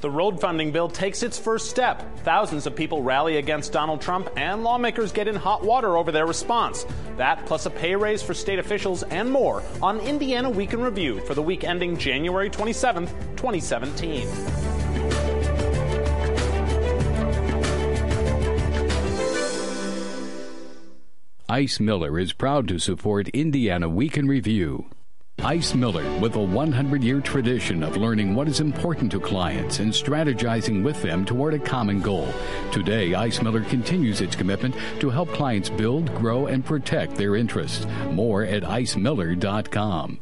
The road funding bill takes its first step. Thousands of people rally against Donald Trump, and lawmakers get in hot water over their response. That, plus a pay raise for state officials and more on Indiana Week in Review for the week ending January 27th, 2017. Ice Miller is proud to support Indiana Week in Review. Ice Miller, with a 100 year tradition of learning what is important to clients and strategizing with them toward a common goal. Today, Ice Miller continues its commitment to help clients build, grow, and protect their interests. More at icemiller.com.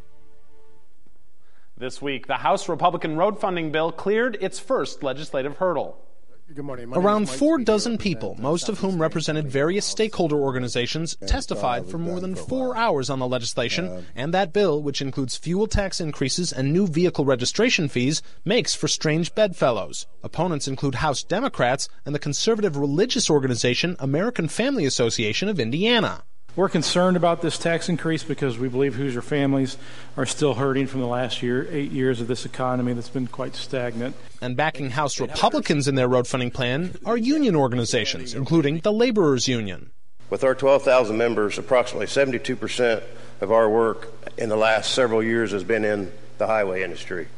This week, the House Republican road funding bill cleared its first legislative hurdle. Good morning. Around four dozen people, most of whom represented various stakeholder organizations, testified for more than four hours on the legislation, and that bill, which includes fuel tax increases and new vehicle registration fees, makes for strange bedfellows. Opponents include House Democrats and the conservative religious organization American Family Association of Indiana. We're concerned about this tax increase because we believe Hoosier families are still hurting from the last year, eight years of this economy that's been quite stagnant. And backing House Republicans in their road funding plan are union organizations, including the Laborers Union. With our 12,000 members, approximately 72% of our work in the last several years has been in the highway industry.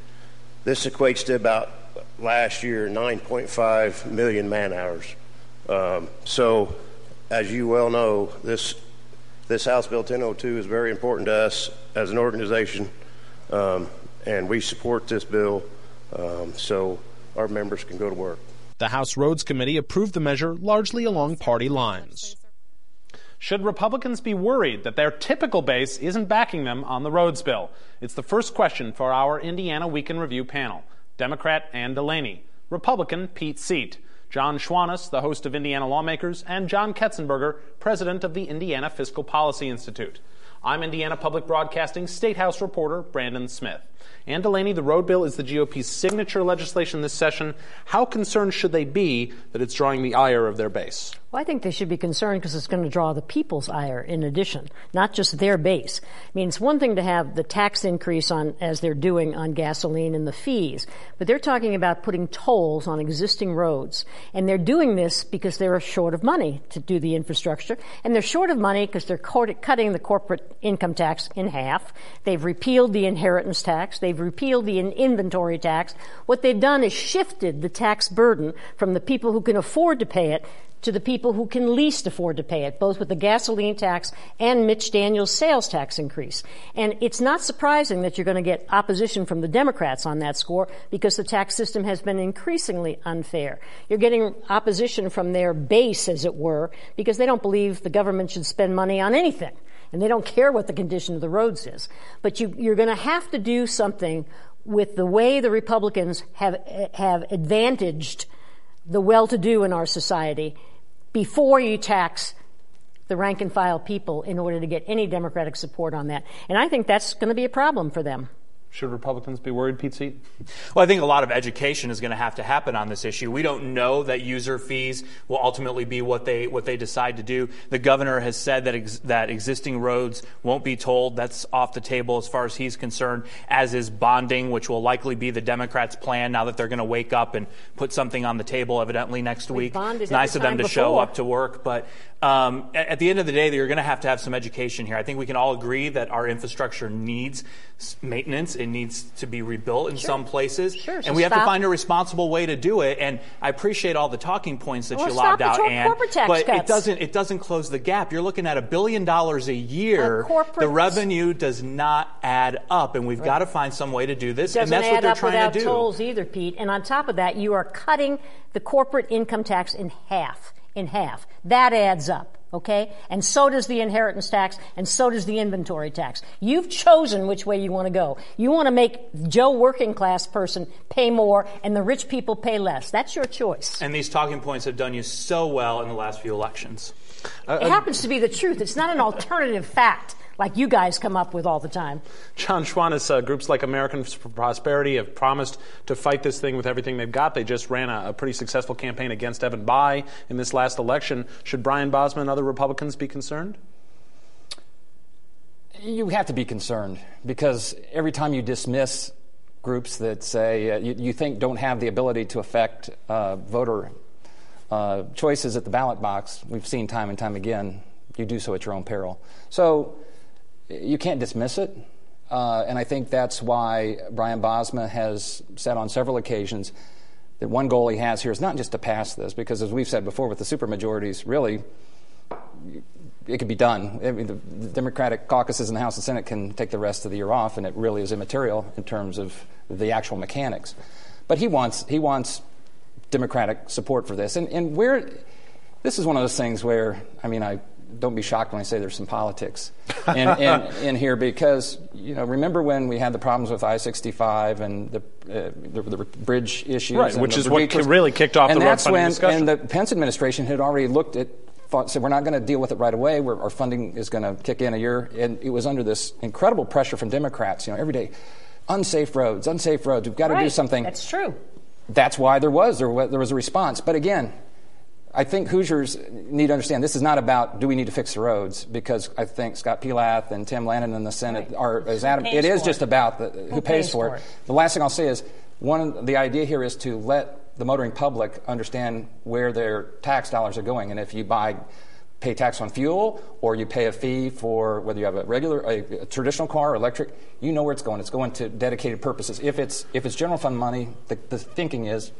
This equates to about last year 9.5 million man hours. Um, so, as you well know, this this House Bill 1002 is very important to us as an organization, um, and we support this bill um, so our members can go to work. The House Roads Committee approved the measure largely along party lines. Should Republicans be worried that their typical base isn't backing them on the roads bill? It's the first question for our Indiana Week in Review panel Democrat Ann Delaney, Republican Pete Seat. John Schwantes, the host of Indiana Lawmakers, and John Ketzenberger, president of the Indiana Fiscal Policy Institute. I'm Indiana Public Broadcasting State House reporter Brandon Smith. Ann Delaney, the road bill is the GOP's signature legislation this session. How concerned should they be that it's drawing the ire of their base? Well, I think they should be concerned because it's going to draw the people's ire in addition, not just their base. I mean, it's one thing to have the tax increase on, as they're doing on gasoline and the fees, but they're talking about putting tolls on existing roads. And they're doing this because they're short of money to do the infrastructure. And they're short of money because they're cutting the corporate income tax in half. They've repealed the inheritance tax. They've repealed the inventory tax. What they've done is shifted the tax burden from the people who can afford to pay it to the people who can least afford to pay it, both with the gasoline tax and Mitch Daniels' sales tax increase. And it's not surprising that you're going to get opposition from the Democrats on that score because the tax system has been increasingly unfair. You're getting opposition from their base, as it were, because they don't believe the government should spend money on anything. And they don't care what the condition of the roads is. But you, you're going to have to do something with the way the Republicans have, have advantaged the well-to-do in our society before you tax the rank and file people in order to get any Democratic support on that. And I think that's going to be a problem for them. Should Republicans be worried, Pete Seat? Well, I think a lot of education is going to have to happen on this issue. We don't know that user fees will ultimately be what they what they decide to do. The governor has said that ex, that existing roads won't be tolled. That's off the table as far as he's concerned. As is bonding, which will likely be the Democrats' plan now that they're going to wake up and put something on the table, evidently next week. It's nice of them to before. show up to work, but um, at, the end of the day, you're going to have to have some education here. I think we can all agree that our infrastructure needs maintenance. It needs to be rebuilt in Sure. some places. Sure, so and we have to find a responsible way to do it. And I appreciate all the talking points that Well, you stop lobbed out, tor- Ann. corporate tax but it doesn't it doesn't close the gap. You're looking at a billion dollars a year. Corporate- the revenue does not add up, and we've got to find some way to do this. doesn't and that's add what they're up trying without to do. tolls either, Pete. And on top of that, you are cutting the corporate income tax in half. In half. That adds up. Okay? And so does the inheritance tax, and so does the inventory tax. You've chosen which way you want to go. You want to make Joe working class person pay more and the rich people pay less. That's your choice. And these talking points have done you so well in the last few elections. it happens to be the truth. It's not an alternative fact like you guys come up with all the time. John Schwantes, uh, groups like Americans for Prosperity have promised to fight this thing with everything they've got. They just ran a, a pretty successful campaign against Evan Bayh in this last election. Should Brian Bosma and other Republicans be concerned? You have to be concerned because every time you dismiss groups that say uh, you, you, think don't have the ability to affect uh, voter uh, choices at the ballot box. We've seen time and time again, you do so at your own peril. So you can't dismiss it. Uh, and I think that's why Brian Bosma has said on several occasions that one goal he has here is not just to pass this, because as we've said before with the supermajorities, really, it could be done. I mean, the, the, Democratic caucuses in the House and Senate can take the rest of the year off, and it really is immaterial in terms of the actual mechanics. But he wants he wants Democratic support for this, and and where this is one of those things where I mean I don't be shocked when I say there's some politics in, in, in, here because you know remember when we had the problems with I-65 and the, uh, the, the, bridge issues, right? Which is what really kicked off and the that's when discussion. and the Pence administration had already looked at thought, said we're not going to deal with it right away. We're, our funding is going to kick in a year, and it was under this incredible pressure from Democrats. You know, every day, unsafe roads, unsafe roads. We've got to right. do something. That's true. That's why there was there was, there was a response. But again, I think Hoosiers need to understand this is not about do we need to fix the roads because I think Scott Pelath and Tim Lanane in the Senate right. are as adamant. It is just about the, who, who pays, pays, for, it. it. The last thing I'll say is one the idea here is to let the motoring public understand where their tax dollars are going, and if you buy pay tax on fuel or you pay a fee for whether you have a regular a, a, traditional car or electric you know where it's going it's going to dedicated purposes if it's if it's general fund money the, the thinking is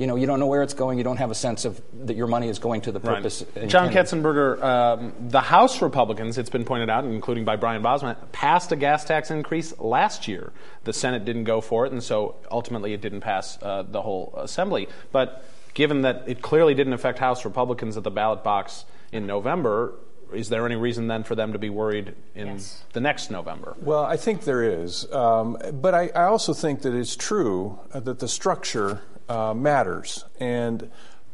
you know, you don't know where it's going. You don't have a sense of that your money is going to the purpose. Right. John Ketzenberger, um, the House Republicans, it's been pointed out, including by Brian Bosma, passed a gas tax increase last year. The Senate didn't go for it, and so ultimately it didn't pass uh, the whole assembly. But given that it clearly didn't affect House Republicans at the ballot box in November, is there any reason then for them to be worried in yes. the next November? Well, I think there is. Um, but I, I, also think that it's true that the structure uh, matters. And,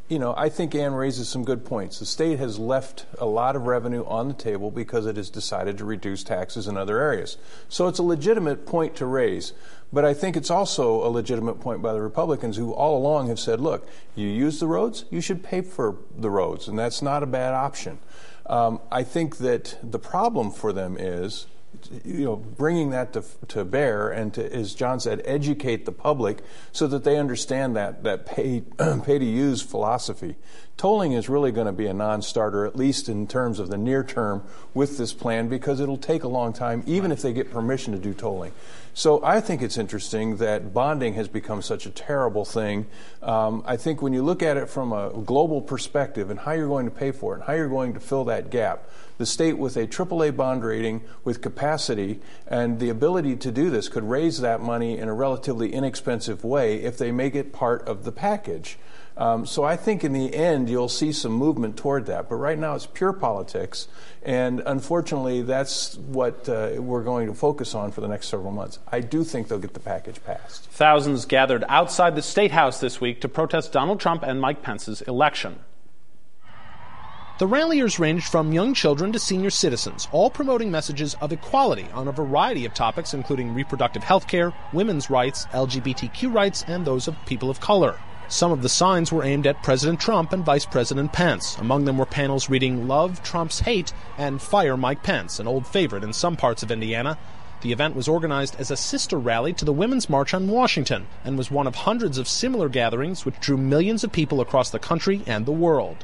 you know, I think Ann raises some good points. The state has left a lot of revenue on the table because it has decided to reduce taxes in other areas. So it's a legitimate point to raise. But I think it's also a legitimate point by the Republicans who all along have said, look, you use the roads, you should pay for the roads, and that's not a bad option. Um, I think that the problem for them is you know, bringing that to, to bear and to, as John said, educate the public so that they understand that, that pay, pay to use philosophy. Tolling is really going to be a non starter, at least in terms of the near term, with this plan because it'll take a long time, even if they get permission to do tolling. So I think it's interesting that bonding has become such a terrible thing. Um, I think when you look at it from a global perspective and how you're going to pay for it and how you're going to fill that gap, the state with a AAA bond rating, with capacity, and the ability to do this could raise that money in a relatively inexpensive way if they make it part of the package. Um, so I think in the end you'll see some movement toward that. But right now it's pure politics, and unfortunately that's what uh, we're going to focus on for the next several months. I do think they'll get the package passed. Thousands gathered outside the state house this week to protest Donald Trump and Mike Pence's election. The ralliers ranged from young children to senior citizens, all promoting messages of equality on a variety of topics, including reproductive health care, women's rights, LGBTQ rights, and those of people of color. Some of the signs were aimed at President Trump and Vice President Pence. Among them were panels reading Love Trump's Hate and Fire Mike Pence, an old favorite in some parts of Indiana. The event was organized as a sister rally to the Women's March on Washington and was one of hundreds of similar gatherings which drew millions of people across the country and the world.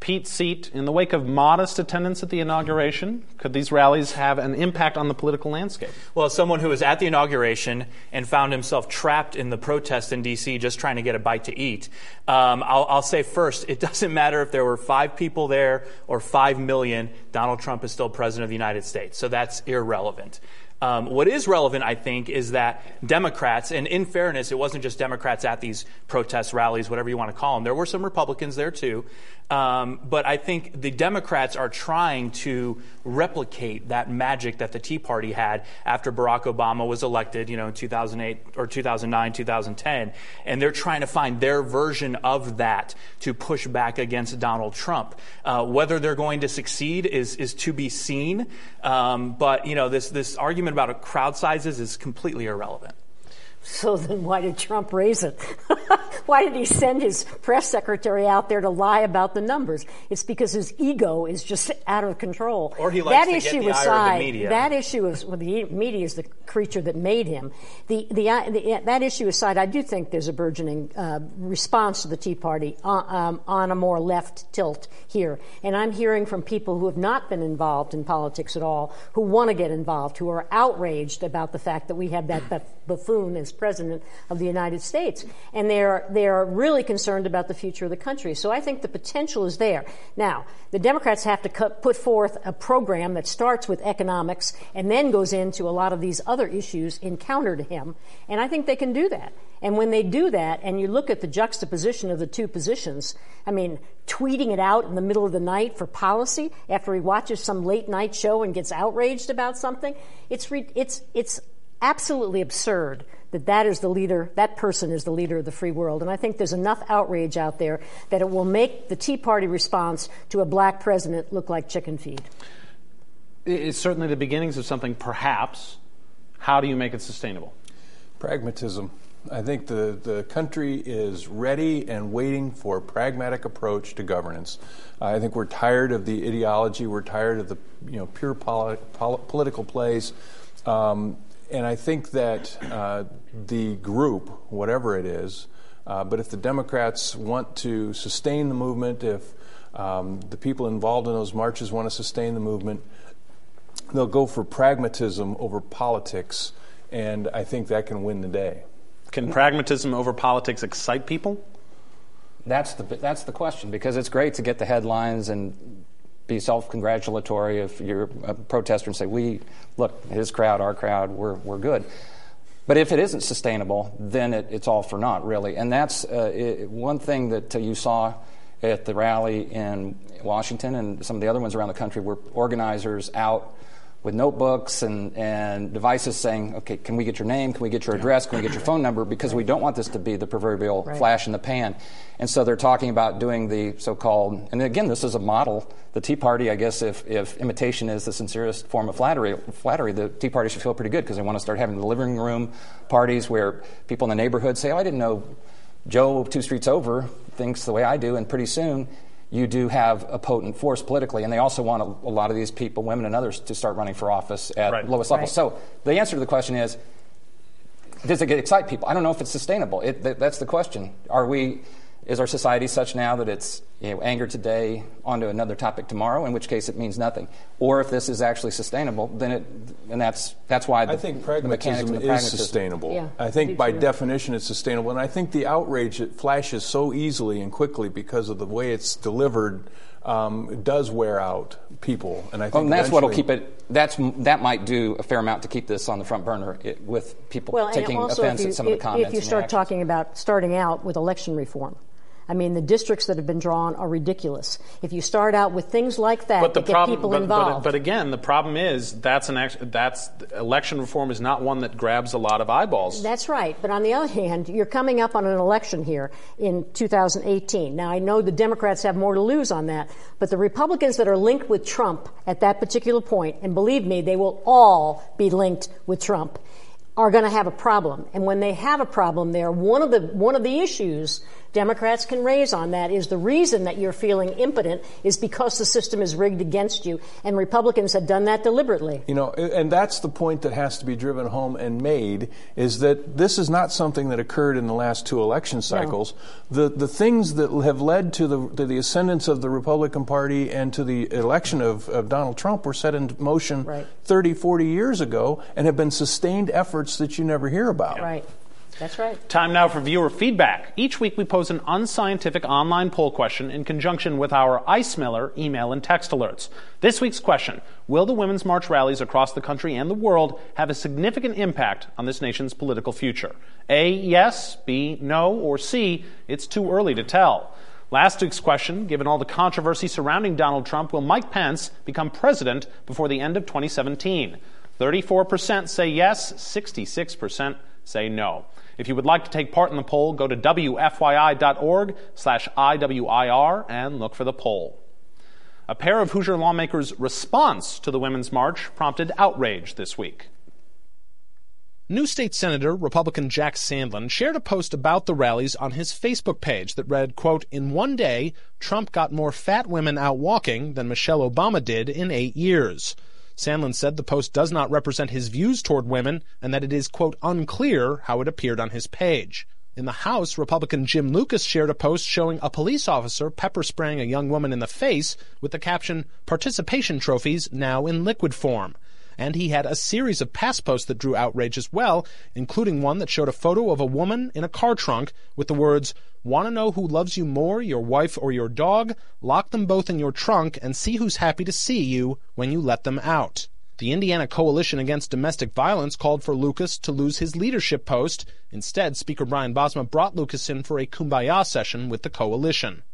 Pete Seat in the wake of modest attendance at the inauguration? Could these rallies have an impact on the political landscape? Well, as someone who was at the inauguration and found himself trapped in the protest in D.C. just trying to get a bite to eat, um, I'll, I'll say first, it doesn't matter if there were five people there or five million, Donald Trump is still president of the United States. So that's irrelevant. Um, what is relevant, I think, is that Democrats, and in fairness, it wasn't just Democrats at these protests, rallies, whatever you want to call them. There were some Republicans there too. Um, but I think the Democrats are trying to replicate that magic that the Tea Party had after Barack Obama was elected, you know, in 2008 or 2009, 2010. And they're trying to find their version of that to push back against Donald Trump. Uh, whether they're going to succeed is, is to be seen. Um, but, you know, this, this argument about crowd sizes is completely irrelevant. So then why did Trump raise it? why did he send his press secretary out there to lie about the numbers? It's because his ego is just out of control. Or he likes that to issue get the aside, ire of the media. That issue is well, the media is the creature that made him. The, the, the that issue aside, I do think there's a burgeoning uh, response to the Tea Party on, um, on a more left tilt here, and I'm hearing from people who have not been involved in politics at all, who want to get involved, who are outraged about the fact that we have that buffoon as president of the United States. And they're, they're really concerned about the future of the country. So I think the potential is there. Now, the Democrats have to cut, put forth a program that starts with economics and then goes into a lot of these other issues in counter to him. And I think they can do that. And when they do that, and you look at the juxtaposition of the two positions, I mean, tweeting it out in the middle of the night for policy after he watches some late night show and gets outraged about something, it's, re- it's, it's absolutely absurd that that is the leader, that person is the leader of the free world. And I think there's enough outrage out there that it will make the Tea Party response to a black president look like chicken feed. It's certainly the beginnings of something, perhaps. How do you make it sustainable? Pragmatism. I think the, the country is ready and waiting for a pragmatic approach to governance. I think we're tired of the ideology. We're tired of the you know pure poli- pol- political plays. Um, and I think that uh, the group, whatever it is, uh, but if the Democrats want to sustain the movement, if um, the people involved in those marches want to sustain the movement, they'll go for pragmatism over politics, and I think that can win the day. Can pragmatism over politics excite people? That's the that's the question because it's great to get the headlines and be self-congratulatory if you're a protester and say, "We look, his crowd, our crowd, we're we're good." But if it isn't sustainable, then it, it's all for naught, really. And that's uh, it, one thing that uh, you saw at the rally in Washington and some of the other ones around the country were organizers out with notebooks and, and devices saying, okay, can we get your name? Can we get your address? Can we get your phone number? Because we don't want this to be the proverbial right. flash in the pan. And so they're talking about doing the so called, and again, this is a model. The Tea Party, I guess, if, if imitation is the sincerest form of flattery, flattery, the Tea Party should feel pretty good because they want to start having the living room parties where people in the neighborhood say, oh, I didn't know Joe two streets over thinks the way I do, and pretty soon you do have a potent force politically. And they also want a, a lot of these people, women and others, to start running for office at right. lowest levels. Right. So the answer to the question is does it excite people? I don't know if it's sustainable. It, that, that's the question. Are we is our society such now that it's you know, anger today onto another topic tomorrow, in which case it means nothing? Or if this is actually sustainable, then it, and that's that's why the, I think pragmatism the is pragmatism. sustainable. Yeah, I think by too. definition it's sustainable, and I think the outrage it flashes so easily and quickly because of the way it's delivered um, does wear out people, and I think well, and that's what'll keep it. That's that might do a fair amount to keep this on the front burner it, with people well, taking also offense you, at some of the comments. If you start talking about starting out with election reform, I mean, the districts that have been drawn are ridiculous. If you start out with things like that, but the that problem, get people but, involved. But, but, again, the problem is that's an that's election reform is not one that grabs a lot of eyeballs. That's right. But on the other hand, you're coming up on an election here in 2018. Now, I know the Democrats have more to lose on that, but the Republicans that are linked with Trump at that particular point, and believe me, they will all be linked with Trump are going to have a problem. And when they have a problem there, one of the, one of the issues Democrats can raise on that is the reason that you're feeling impotent is because the system is rigged against you. And Republicans have done that deliberately. You know, and that's the point that has to be driven home and made is that this is not something that occurred in the last two election cycles. No. The, the things that have led to the, to the ascendance of the Republican Party and to the election of, of Donald Trump were set in motion right. 30, 40 years ago and have been sustained efforts that you never hear about. Right. That's right. Time now for viewer feedback. Each week we pose an unscientific online poll question in conjunction with our Ice Miller email and text alerts. This week's question Will the Women's March rallies across the country and the world have a significant impact on this nation's political future? A, yes, B, no, or C, it's too early to tell. Last week's question, given all the controversy surrounding Donald Trump, will Mike Pence become president before the end of 2017? 34% say yes, 66% say no. If you would like to take part in the poll, go to wfyi.org slash IWIR and look for the poll. A pair of Hoosier lawmakers' response to the Women's March prompted outrage this week. New State Senator Republican Jack Sandlin shared a post about the rallies on his Facebook page that read, quote, In one day, Trump got more fat women out walking than Michelle Obama did in eight years. Sandlin said the post does not represent his views toward women and that it is, quote, unclear how it appeared on his page. In the House, Republican Jim Lucas shared a post showing a police officer pepper spraying a young woman in the face with the caption, Participation Trophies now in liquid form and he had a series of past posts that drew outrage as well, including one that showed a photo of a woman in a car trunk with the words, Want to know who loves you more, your wife or your dog? Lock them both in your trunk and see who's happy to see you when you let them out. The Indiana Coalition Against Domestic Violence called for Lucas to lose his leadership post. Instead, Speaker Brian Bosma brought Lucas in for a kumbaya session with the coalition.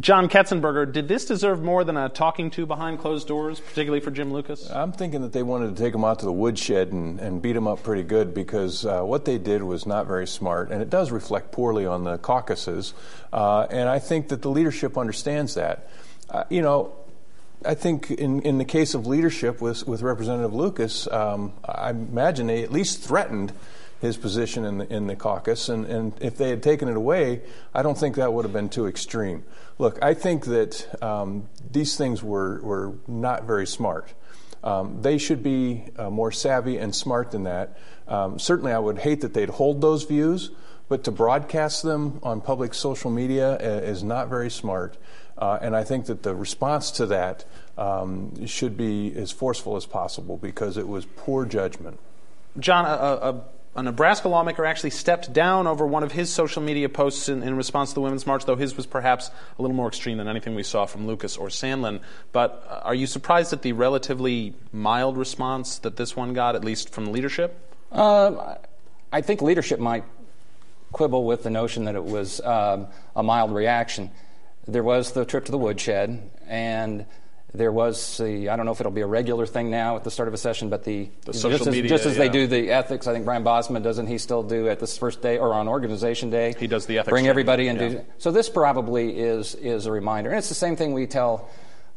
John Ketzenberger, did this deserve more than a talking to behind closed doors, particularly for Jim Lucas? I'm thinking that they wanted to take him out to the woodshed and, and beat him up pretty good because uh, what they did was not very smart, and it does reflect poorly on the caucuses. Uh, and I think that the leadership understands that. Uh, you know, I think in, in the case of leadership with, with Representative Lucas, um, I imagine they at least threatened his position in the, in the caucus. And, and if they had taken it away, I don't think that would have been too extreme. Look, I think that um, these things were, were not very smart. Um, they should be uh, more savvy and smart than that. Um, certainly, I would hate that they'd hold those views, but to broadcast them on public social media uh, is not very smart. Uh, and I think that the response to that um, should be as forceful as possible because it was poor judgment. John, a, a a Nebraska lawmaker actually stepped down over one of his social media posts in, in, response to the Women's March, though his was perhaps a little more extreme than anything we saw from Lucas or Sandlin. But uh, are you surprised at the relatively mild response that this one got, at least from the leadership? Uh, I think leadership might quibble with the notion that it was um, a mild reaction. There was the trip to the woodshed, and there was the, I don't know if it'll be a regular thing now at the start of a session, but the, the social just as, media, just as yeah. they do the ethics, I think Brian Bosma doesn't he still do at this first day or on organization day? He does the ethics. Bring everybody and yeah. do. So this probably is is a reminder, and it's the same thing we tell.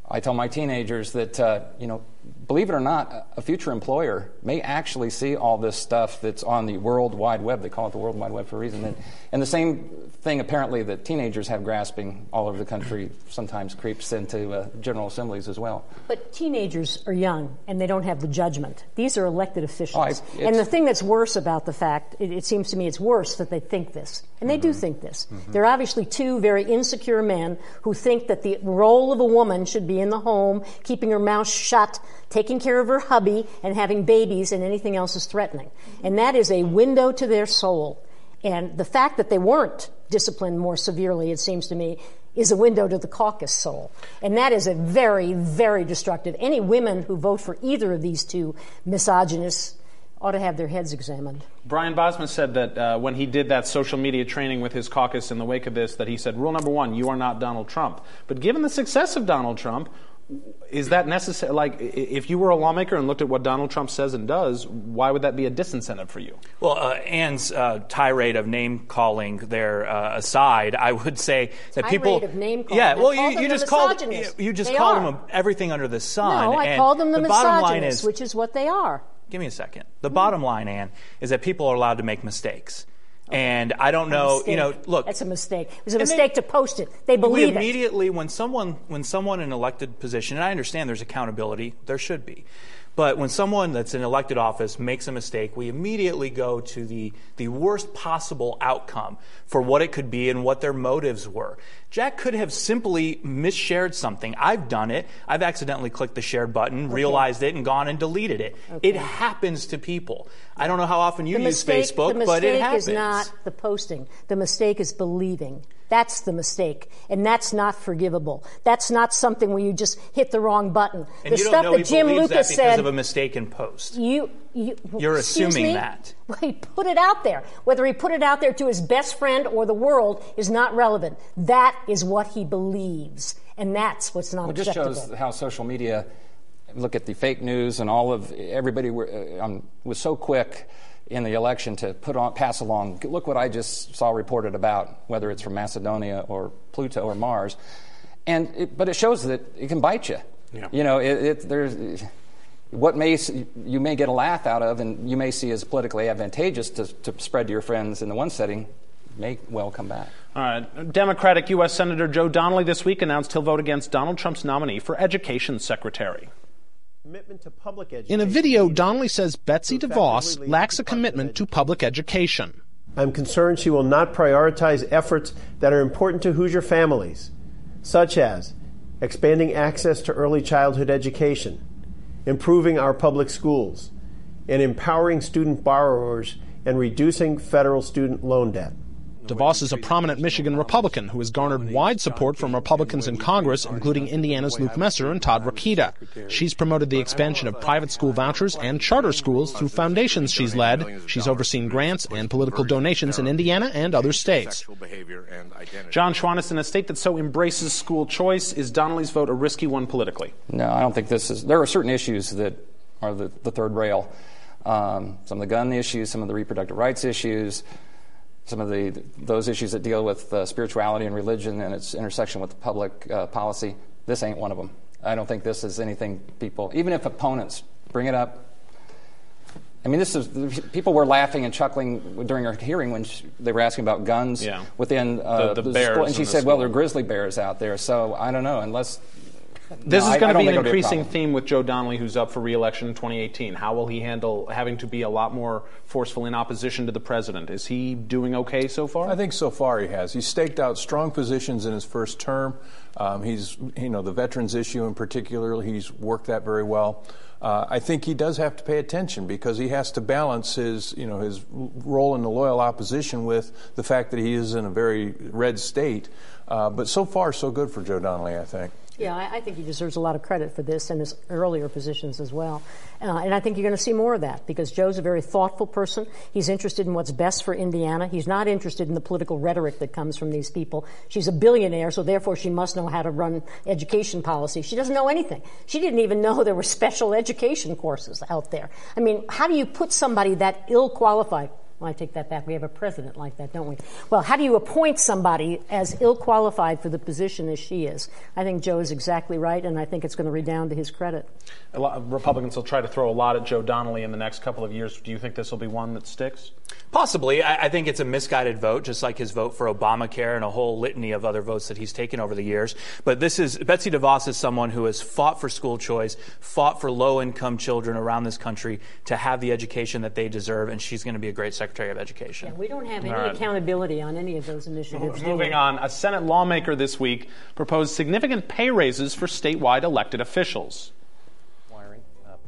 I tell my teenagers that uh, you know, believe it or not, a future employer may actually see all this stuff that's on the World Wide Web. They call it the World Wide Web for a reason. And, and the same thing, apparently, that teenagers have grasping all over the country sometimes creeps into uh, general assemblies as well. But teenagers are young and they don't have the judgment. These are elected officials. Oh, I- and the thing that's worse about the fact, it, it seems to me it's worse that they think this. And they do think this. They're obviously two very insecure men who think that the role of a woman should be in the home, keeping her mouth shut, taking care of her hubby, and having babies, and anything else is threatening. And that is a window to their soul. And the fact that they weren't disciplined more severely, it seems to me, is a window to the caucus soul. And that is a very, very destructive. Any women who vote for either of these two misogynists ought to have their heads examined. Brian Bosma said that uh, when he did that social media training with his caucus in the wake of this, that he said, rule number one, you are not Donald Trump. But given the success of Donald Trump, is that necessary? Like, if you were a lawmaker and looked at what Donald Trump says and does, why would that be a disincentive for you? Well, uh, Ann's uh, tirade of name calling there uh, aside, I would say that Tirade people. of name calling. Yeah, well, you, you just called you, misogynists. you just They called are. them everything under the sun. No, I and called them the, bottom line misogynists, is, which is what they are. give me a second. The bottom line, Anne, is that people are allowed to make mistakes. And I don't know, you know, look. That's a mistake. It was a And they- mistake to post it. They we believe it. immediately when someone when someone in an elected position and i understand there's accountability there should be. But when someone that's in elected office makes a mistake we immediately go to the the worst possible outcome for what it could be and what their motives were. Jack could have simply misshared something. I've done it. I've accidentally clicked the share button realized it and gone and deleted it. It happens to people i don't know how often you the use mistake, facebook but it happens The mistake is not the posting. The mistake is believing. That's the mistake, and that's not forgivable. That's not something where you just hit the wrong button. and the you don't stuff know that Jim believes Lucas that because said. of a mistaken post you, you, You're assuming me? that. Well, he put it out there. Whether he put it out there to his best friend or the world is not relevant. That is what he believes, and that's what's not Well, it just shows how social media look at the fake news and all of everybody were, uh, um, was so quick in the election to put on pass along. Look what I just saw reported about, whether it's from Macedonia or Pluto or Mars, and it, but it shows that it can bite you. Yeah. You know, it, it, there's what may you may get a laugh out of and you may see as politically advantageous to, to spread to your friends in the one setting may well come back. All right. Democratic U.S. Senator Joe Donnelly this week announced he'll vote against Donald Trump's nominee for Education Secretary. In a video, Donnelly says Betsy DeVos lacks a commitment to public education. I'm concerned she will not prioritize efforts that are important to Hoosier families, such as expanding access to early childhood education, improving our public schools, and empowering student borrowers and reducing federal student loan debt. DeVos is a prominent Michigan Republican who has garnered wide support from Republicans in Congress, including Indiana's Luke Messer and Todd Rokita. She's promoted the expansion of private school vouchers and charter schools through foundations she's led. She's overseen grants and political donations in Indiana and other states. John Schwantes, in a state that so embraces school choice, is Donnelly's vote a risky one politically? No, I don't think this is. There are certain issues that are the, the third rail. Um, some of the gun issues, some of the reproductive rights issues, some of the those issues that deal with uh, spirituality and religion and its intersection with public uh, policy. This ain't one of them. I don't think this is anything people, even if opponents bring it up. I mean, this is people were laughing and chuckling during our hearing when she, they were asking about guns yeah. within uh, the, the, the school, and she said, school. "Well, there are grizzly bears out there." So I don't know, unless this no, is going to be an think it'll a increasing problem. theme with Joe Donnelly, who's up for re-election in 2018. How will he handle having to be a lot more forceful in opposition to the president? Is he doing okay so far? I think so far he has. He's staked out strong positions in his first term. Um, he's, you know, the veterans issue in particular, he's worked that very well. Uh, I think he does have to pay attention because he has to balance his, you know, his role in the loyal opposition with the fact that he is in a very red state. Uh, but so far, so good for Joe Donnelly, I think. Yeah, I, I think he deserves a lot of credit for this and his earlier positions as well. Uh, and I think you're going to see more of that because Joe's a very thoughtful person. He's interested in what's best for Indiana. He's not interested in the political rhetoric that comes from these people. She's a billionaire, so therefore she must know how to run education policy. She doesn't know anything. She didn't even know there were special education courses out there. I mean, how do you put somebody that ill qualified? Well, I take that back. We have a president like that, don't we? Well, how do you appoint somebody as ill qualified for the position as she is? I think Joe is exactly right, and I think it's going to redound to his credit. Republicans will try to throw a lot at Joe Donnelly in the next couple of years. Do you think this will be one that sticks? Possibly. I, I think it's a misguided vote, just like his vote for Obamacare and a whole litany of other votes that he's taken over the years. But this is Betsy DeVos is someone who has fought for school choice, fought for low income children around this country to have the education that they deserve, and she's going to be a great Secretary of Education. Yeah, we don't have any All right. accountability on any of those initiatives. do we? Moving on, a Senate lawmaker this week proposed significant pay raises for statewide elected officials.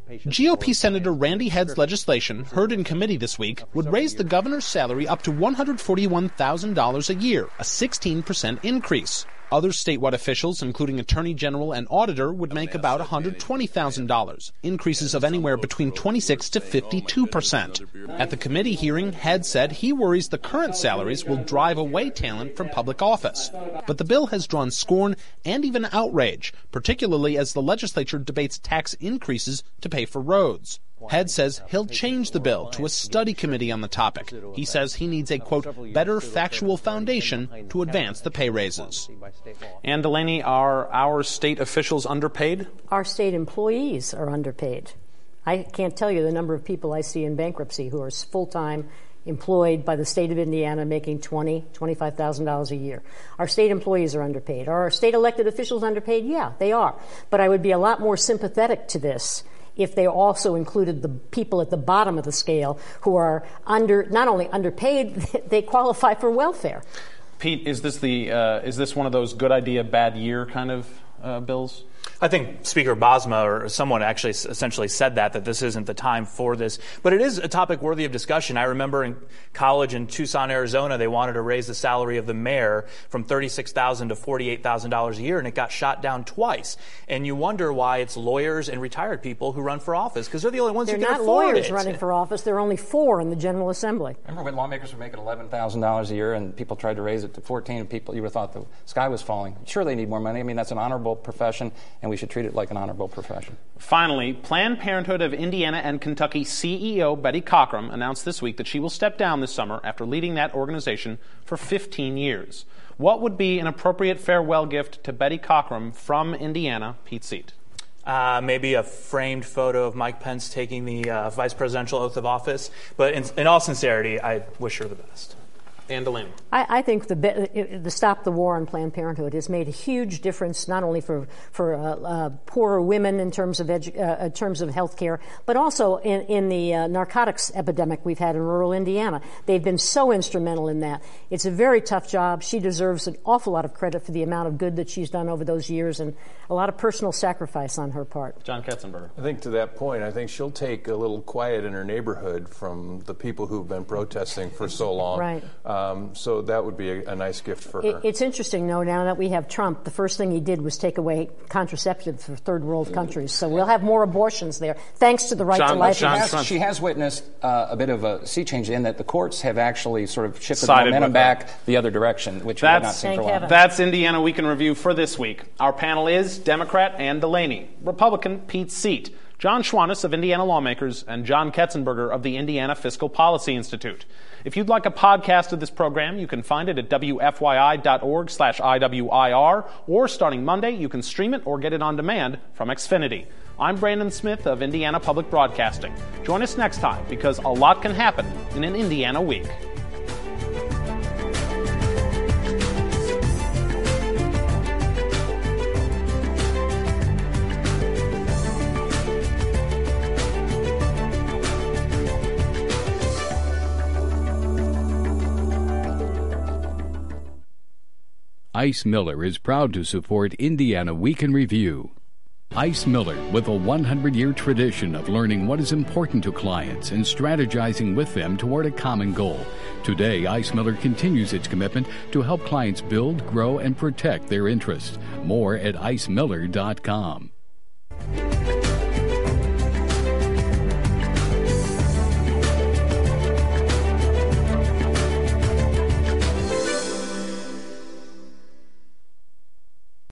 GOP Senator Randy Head's legislation, heard in committee this week, would raise the governor's salary up to $141,000 a year, a 16% increase. Other statewide officials, including attorney general and auditor, would make about $120,000, increases of anywhere between 26 to 52%. At the committee hearing, Head said he worries the current salaries will drive away talent from public office. But the bill has drawn scorn and even outrage, particularly as the legislature debates tax increases to pay for roads. Head says he'll change the bill to a study committee on the topic. He says he needs a, quote, better factual foundation to advance the pay raises. Ann Delaney, are our state officials underpaid? Our state employees are underpaid. I can't tell you the number of people I see in bankruptcy who are full time employed by the state of Indiana making twenty, twenty-five thousand dollars a year. Our state employees are underpaid. Are our state elected officials underpaid? Yeah, they are. But I would be a lot more sympathetic to this if they also included the people at the bottom of the scale who are under not only underpaid, they qualify for welfare. Pete, is this the uh, is this one of those good idea bad year kind of uh, bills? I think Speaker Bosma or someone actually essentially said that, that this isn't the time for this. But it is a topic worthy of discussion. I remember in college in Tucson, Arizona, they wanted to raise the salary of the mayor from 36,000 to $48,000 a year, and it got shot down twice. And you wonder why it's lawyers and retired people who run for office, because they're the only ones They're who can not afford lawyers it. running for office. There are only four in the General Assembly. Remember when lawmakers were making eleven thousand dollars a year, and people tried to raise it to fourteen, and people you would have thought the sky was falling. Sure, they need more money. I mean, that's an honorable profession, and we should treat it like an honorable profession. Finally, Planned Parenthood of Indiana and Kentucky CEO Betty Cockrum announced this week that she will step down this summer after leading that organization for 15 years. What would be an appropriate farewell gift to Betty Cockrum from Indiana, Pete Seat? Uh, maybe a framed photo of Mike Pence taking the uh, vice presidential oath of office. But in, in all sincerity, I wish her the best. I, I think the, the Stop the War on Planned Parenthood has made a huge difference, not only for for uh, uh, poorer women in terms of edu- uh, in terms of health care, but also in, in the uh, narcotics epidemic we've had in rural Indiana. They've been so instrumental in that. It's a very tough job. She deserves an awful lot of credit for the amount of good that she's done over those years, and a lot of personal sacrifice on her part. John Ketzenberger. I think to that point, I think she'll take a little quiet in her neighborhood from the people who've been protesting for so long. Right. Um, so that would be a, a nice gift for her. It's interesting, though, now that we have Trump, the first thing he did was take away contraceptives for third world countries. So we'll have more abortions there, thanks to the right John- to life. She has, she has witnessed uh, a bit of a sea change in that the courts have actually sort of shifted the Sided momentum back the other direction, which we have not That's, seen for a while. that's Indiana Week in Review for this week. Our panel is Democrat Ann Delaney, Republican Pete Seat, John Schwantes of Indiana Lawmakers, and John Ketzenberger of the Indiana Fiscal Policy Institute. If you'd like a podcast of this program, you can find it at wfyi.org slash IWIR, or starting Monday, you can stream it or get it on demand from Xfinity. I'm Brandon Smith of Indiana Public Broadcasting. Join us next time because a lot can happen in an Indiana week. Ice Miller is proud to support Indiana Week in Review. Ice Miller, with a 100 year tradition of learning what is important to clients and strategizing with them toward a common goal. Today, Ice Miller continues its commitment to help clients build, grow, and protect their interests. More at icemiller.com.